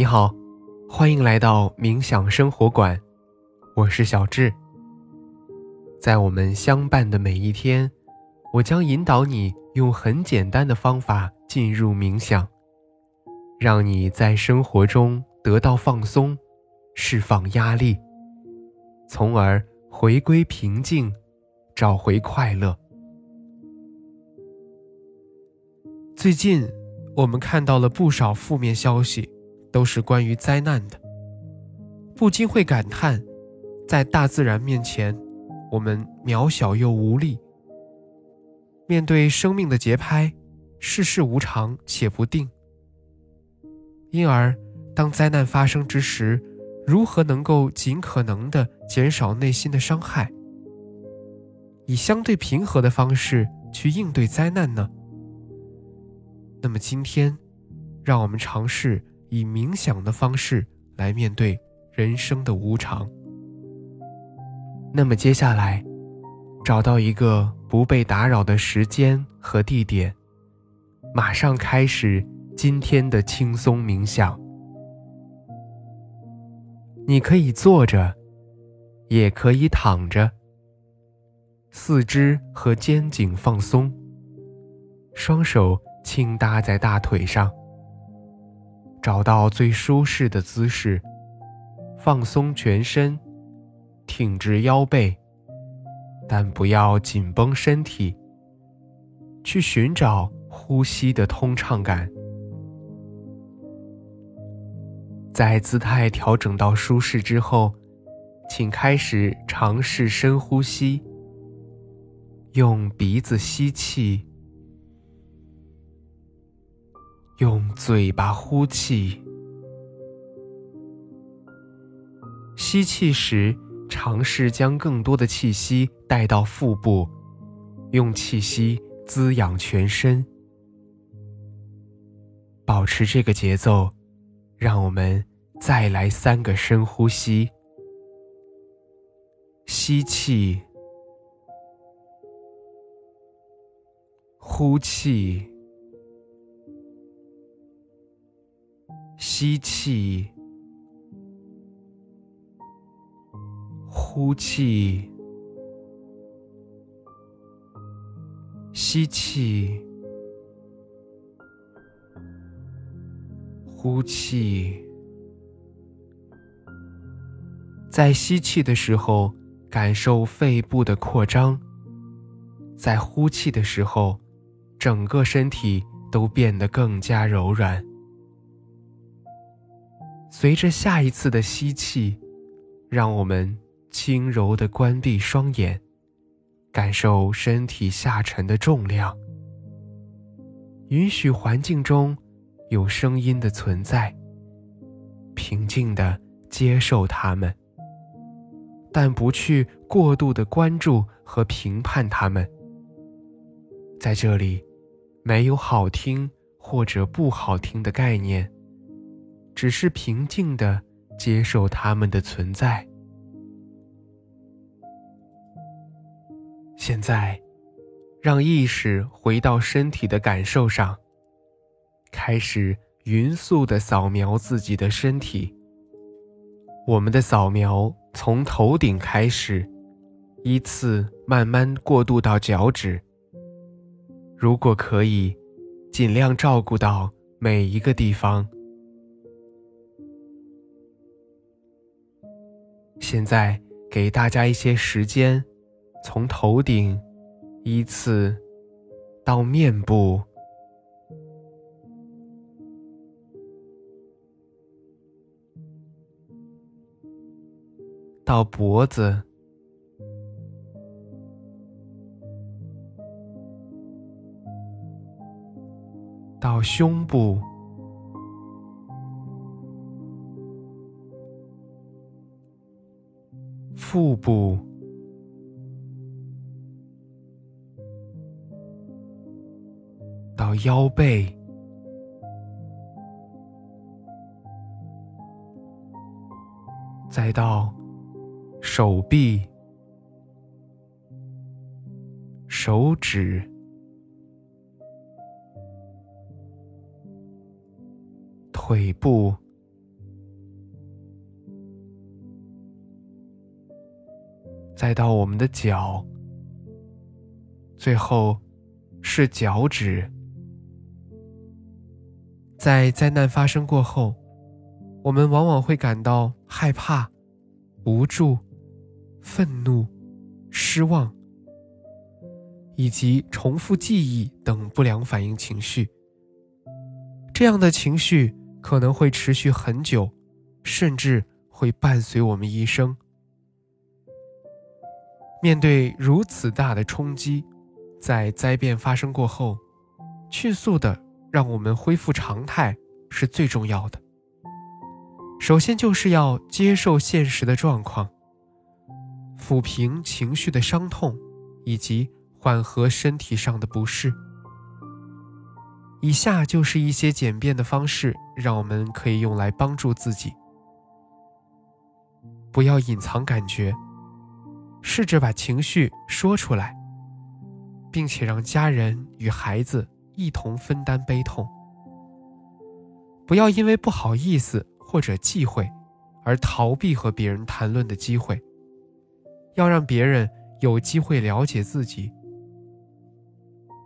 你好，欢迎来到冥想生活馆，我是小智。在我们相伴的每一天，我将引导你用很简单的方法进入冥想，让你在生活中得到放松，释放压力，从而回归平静，找回快乐。最近，我们看到了不少负面消息。都是关于灾难的，不禁会感叹，在大自然面前，我们渺小又无力。面对生命的节拍，世事无常且不定。因而，当灾难发生之时，如何能够尽可能的减少内心的伤害，以相对平和的方式去应对灾难呢？那么今天，让我们尝试。以冥想的方式来面对人生的无常。那么接下来，找到一个不被打扰的时间和地点，马上开始今天的轻松冥想。你可以坐着，也可以躺着，四肢和肩颈放松，双手轻搭在大腿上。找到最舒适的姿势，放松全身，挺直腰背，但不要紧绷身体。去寻找呼吸的通畅感。在姿态调整到舒适之后，请开始尝试深呼吸，用鼻子吸气。用嘴巴呼气，吸气时尝试将更多的气息带到腹部，用气息滋养全身。保持这个节奏，让我们再来三个深呼吸：吸气，呼气。吸气，呼气，吸气，呼气。在吸气的时候，感受肺部的扩张；在呼气的时候，整个身体都变得更加柔软。随着下一次的吸气，让我们轻柔地关闭双眼，感受身体下沉的重量。允许环境中有声音的存在，平静地接受它们，但不去过度的关注和评判它们。在这里，没有好听或者不好听的概念。只是平静的接受他们的存在。现在，让意识回到身体的感受上，开始匀速的扫描自己的身体。我们的扫描从头顶开始，依次慢慢过渡到脚趾。如果可以，尽量照顾到每一个地方。现在给大家一些时间，从头顶依次到面部，到脖子，到胸部。腹部。到腰背，再到手臂、手指、腿部。再到我们的脚，最后是脚趾。在灾难发生过后，我们往往会感到害怕、无助、愤怒、失望，以及重复记忆等不良反应情绪。这样的情绪可能会持续很久，甚至会伴随我们一生。面对如此大的冲击，在灾变发生过后，迅速的。让我们恢复常态是最重要的。首先就是要接受现实的状况，抚平情绪的伤痛，以及缓和身体上的不适。以下就是一些简便的方式，让我们可以用来帮助自己。不要隐藏感觉，试着把情绪说出来，并且让家人与孩子。一同分担悲痛，不要因为不好意思或者忌讳，而逃避和别人谈论的机会。要让别人有机会了解自己，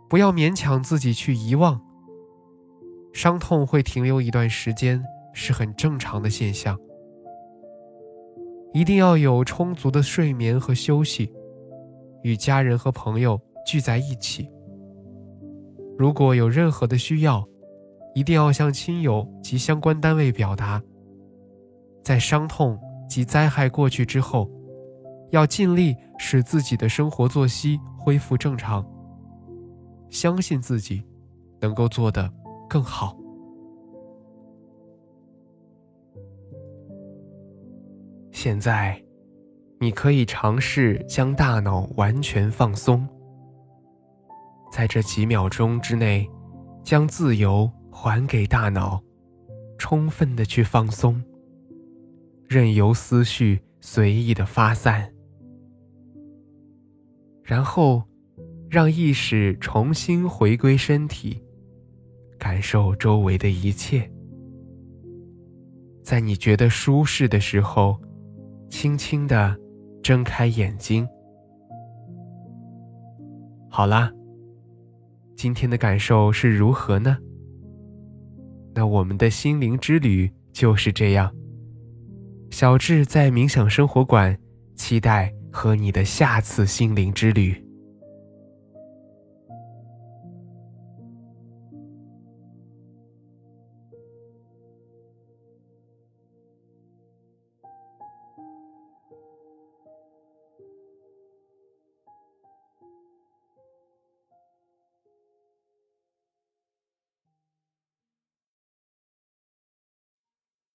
不要勉强自己去遗忘。伤痛会停留一段时间，是很正常的现象。一定要有充足的睡眠和休息，与家人和朋友聚在一起。如果有任何的需要，一定要向亲友及相关单位表达。在伤痛及灾害过去之后，要尽力使自己的生活作息恢复正常。相信自己，能够做得更好。现在，你可以尝试将大脑完全放松。在这几秒钟之内，将自由还给大脑，充分的去放松，任由思绪随意的发散，然后让意识重新回归身体，感受周围的一切。在你觉得舒适的时候，轻轻的睁开眼睛。好啦。今天的感受是如何呢？那我们的心灵之旅就是这样。小智在冥想生活馆，期待和你的下次心灵之旅。